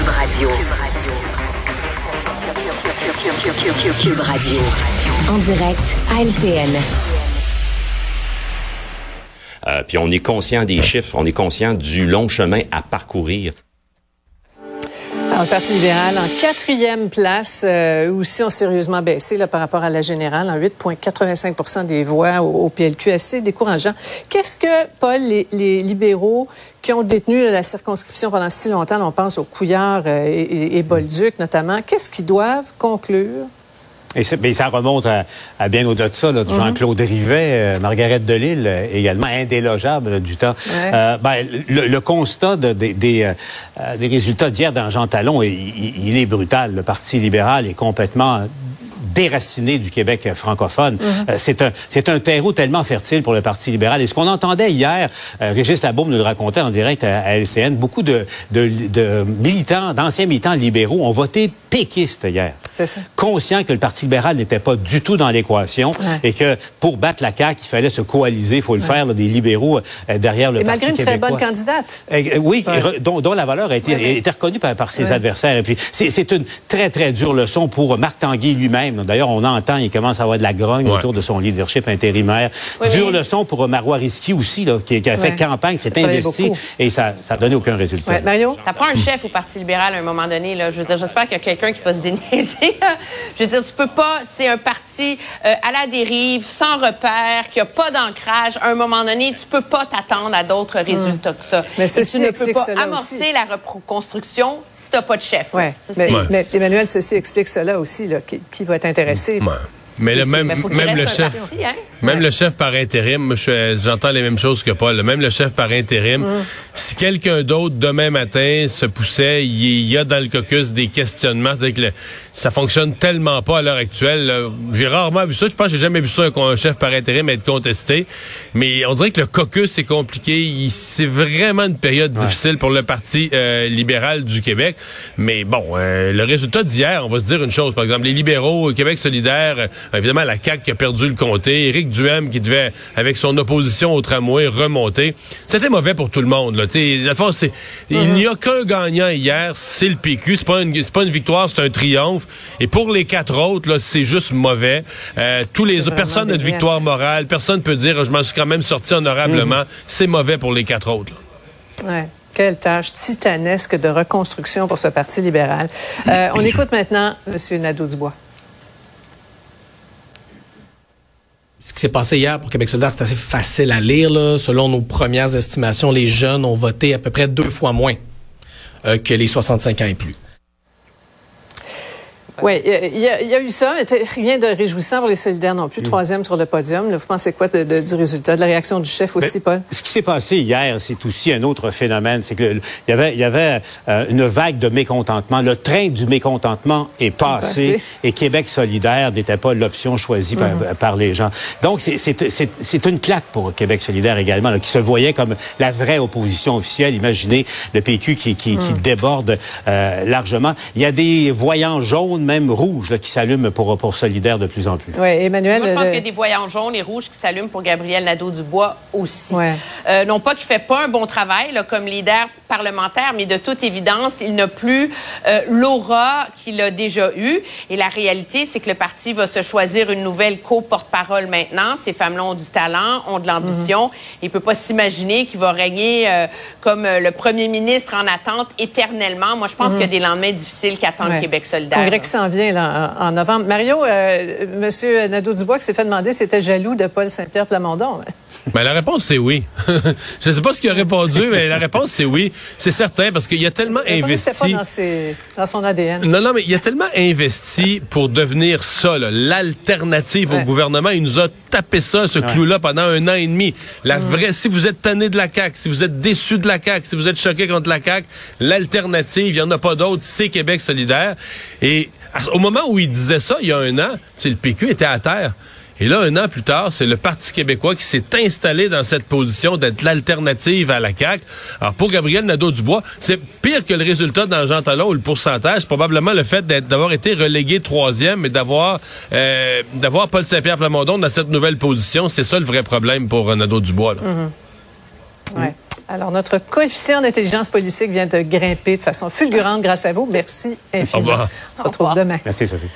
Cube Radio. Cube Radio. En direct à LCN. Euh, puis on est conscient des chiffres, on est conscient du long chemin à parcourir. Le Parti libéral en quatrième place, euh, aussi ont sérieusement baissé là, par rapport à la générale, en 8,85 des voix au, PLQ, assez décourageant. Qu'est-ce que, Paul, les, libéraux qui ont détenu la circonscription pendant si longtemps, on pense aux Couillard euh, et, et Bolduc notamment, qu'est-ce qu'ils doivent conclure? Et mais ça remonte à, bien au-delà de ça, là, de mhm. Jean-Claude Rivet, euh, Margaret Delille, euh, également indélogeable du temps. Euh, ben, le, constat de, des, des résultats d'hier dans Jean Talon, il, est brutal. Le Parti libéral est complètement déraciné du Québec francophone. Mhm. c'est un c'est un terreau tellement fertile pour le Parti libéral. Et ce qu'on entendait hier, Régis Labaume nous le racontait en direct à, LCN, beaucoup de, de, de militants, d'anciens militants libéraux ont voté péquiste hier. Conscient que le Parti libéral n'était pas du tout dans l'équation et que pour battre la CAQ, il fallait se coaliser, il faut le faire, des libéraux euh, derrière le et Parti malgré une très bonne candidate. Euh, oui, dont, la valeur a été, été reconnue par, ses adversaires. Et puis, c'est une très, très dure leçon pour Marc Tanguy lui-même. D'ailleurs, on entend, il commence à avoir de la grogne autour de son leadership intérimaire. dure leçon pour Marois Risky aussi, là, qui, a fait campagne, s'est investi et ça n'a donné aucun résultat. Mario? Ça prend un chef au Parti libéral à un moment donné. Là. Je j'espère qu'il y a quelqu'un qui va se déniaiser. Je veux dire, tu peux pas, c'est un parti euh, à la dérive, sans repère, qui a pas d'ancrage. À un moment donné, tu peux pas t'attendre à d'autres hmm. résultats que ça. Mais ceci tu ne peux pas amorcer la reconstruction si tu n'as pas de chef. Ouais. Mais, Emmanuel, ceci explique cela aussi, là, qui, va être intéressé. Mais le même, même le chef, hein? Même le chef par intérim, j'entends les mêmes choses que Paul. Même le chef par intérim, si quelqu'un d'autre demain matin se poussait, il y a dans le caucus des questionnements, c'est-à-dire que ça fonctionne tellement pas à l'heure actuelle. J'ai rarement vu ça. Je pense que j'ai jamais vu ça un chef par intérim être contesté. Mais on dirait que le caucus c'est compliqué. C'est vraiment une période difficile pour le Parti euh, libéral du Québec. Mais bon, euh, le résultat d'hier, on va se dire une chose. Par exemple, les libéraux, Québec solidaire évidemment, la CAQ qui a perdu le comté, Éric Duhem qui devait, avec son opposition au tramway, remonter. C'était mauvais pour tout le monde. Là. c'est, Il n'y a qu'un gagnant hier, c'est le PQ. C'est pas une, pas une victoire, c'est un triomphe. Et pour les quatre autres, c'est juste mauvais. Euh, tous les personne n'a de victoire morale. Personne peut dire, je m'en suis quand même sorti honorablement. Mhm. C'est mauvais pour les quatre autres. Ouais. Quelle tâche titanesque de reconstruction pour ce Parti libéral. Euh, on écoute maintenant M. Nadeau-Dubois. Ce qui s'est passé hier pour Québec solidaire, c'est assez facile à lire. Selon nos premières estimations, les jeunes ont voté à peu près deux fois moins euh, que les 65 ans et plus. Oui, il y, a eu ça, mais rien de réjouissant pour les solidaires non plus. Mm. Troisième sur le podium. vous pensez quoi du résultat, de la réaction du chef aussi, Paul? Ce qui s'est passé hier, c'est aussi un autre phénomène. C'est que y avait, y avait euh, une vague de mécontentement. Le train du mécontentement est passé, et Québec solidaire n'était pas l'option choisie mm-hmm. par, les gens. Donc, c'est une claque pour Québec solidaire également, qui se voyait comme la vraie opposition officielle. Imaginez le PQ qui, qui, qui mm. déborde euh, largement. Il y a des voyants jaunes même rouge qui s'allume pour, pour Solidaire de plus en plus. Oui, Emmanuel. Moi, je pense qu'il y a des voyants jaunes et rouges qui s'allument pour Gabriel Nadeau-Dubois aussi. Euh, non pas qu'il fait pas un bon travail là, comme leader parlementaire, mais de toute évidence, il n'a plus euh, l'aura qu'il a déjà eue. Et la réalité, c'est que le parti va se choisir une nouvelle co-porte-parole maintenant. Ces femmes-là ont du talent, ont de l'ambition. Mhm. Il ne peut pas s'imaginer qu'il va régner euh, comme le premier ministre en attente éternellement. Moi, je pense mhm. qu'il y a des lendemains difficiles qui attendent Québec solidaire vient là, en, novembre. Mario, euh, M. Nadeau-Dubois qui s'est fait demander s'il était jaloux de Paul Saint-Pierre Plamondon. Ben, la réponse, c'est oui. je ne sais pas ce qu'il a répondu, mais la réponse, c'est oui. C'est certain, parce qu'il a tellement investi. Pas dans, son ADN. Non, non, mais il a tellement investi pour devenir ça, l'alternative au gouvernement. Il nous a tapé ça, ce clou-là, pendant un an et demi. La vraie, si vous êtes tanné de la CAQ, si vous êtes déçu de la CAQ, si vous êtes choqué contre la CAQ, l'alternative, il n'y en a pas d'autre, c'est Québec solidaire. Et au moment où il disait ça, il y a un an, le PQ était à terre. Et là, un an plus tard, c'est le Parti québécois qui s'est installé dans cette position d'être l'alternative à la CAQ. Alors, pour Gabriel Nadeau-Dubois, c'est pire que le résultat dans Jean Talon ou le pourcentage, probablement le fait d'avoir été relégué troisième et d'avoir euh, d'avoir Paul Saint-Pierre Plamondon dans cette nouvelle position. C'est ça le vrai problème pour Nadeau-Dubois. Mm-hmm. Ouais. Alors, notre coefficient d'intelligence politique vient de grimper de façon fulgurante grâce à vous. Merci infiniment. Au revoir. On se retrouve demain. Merci, Sophie.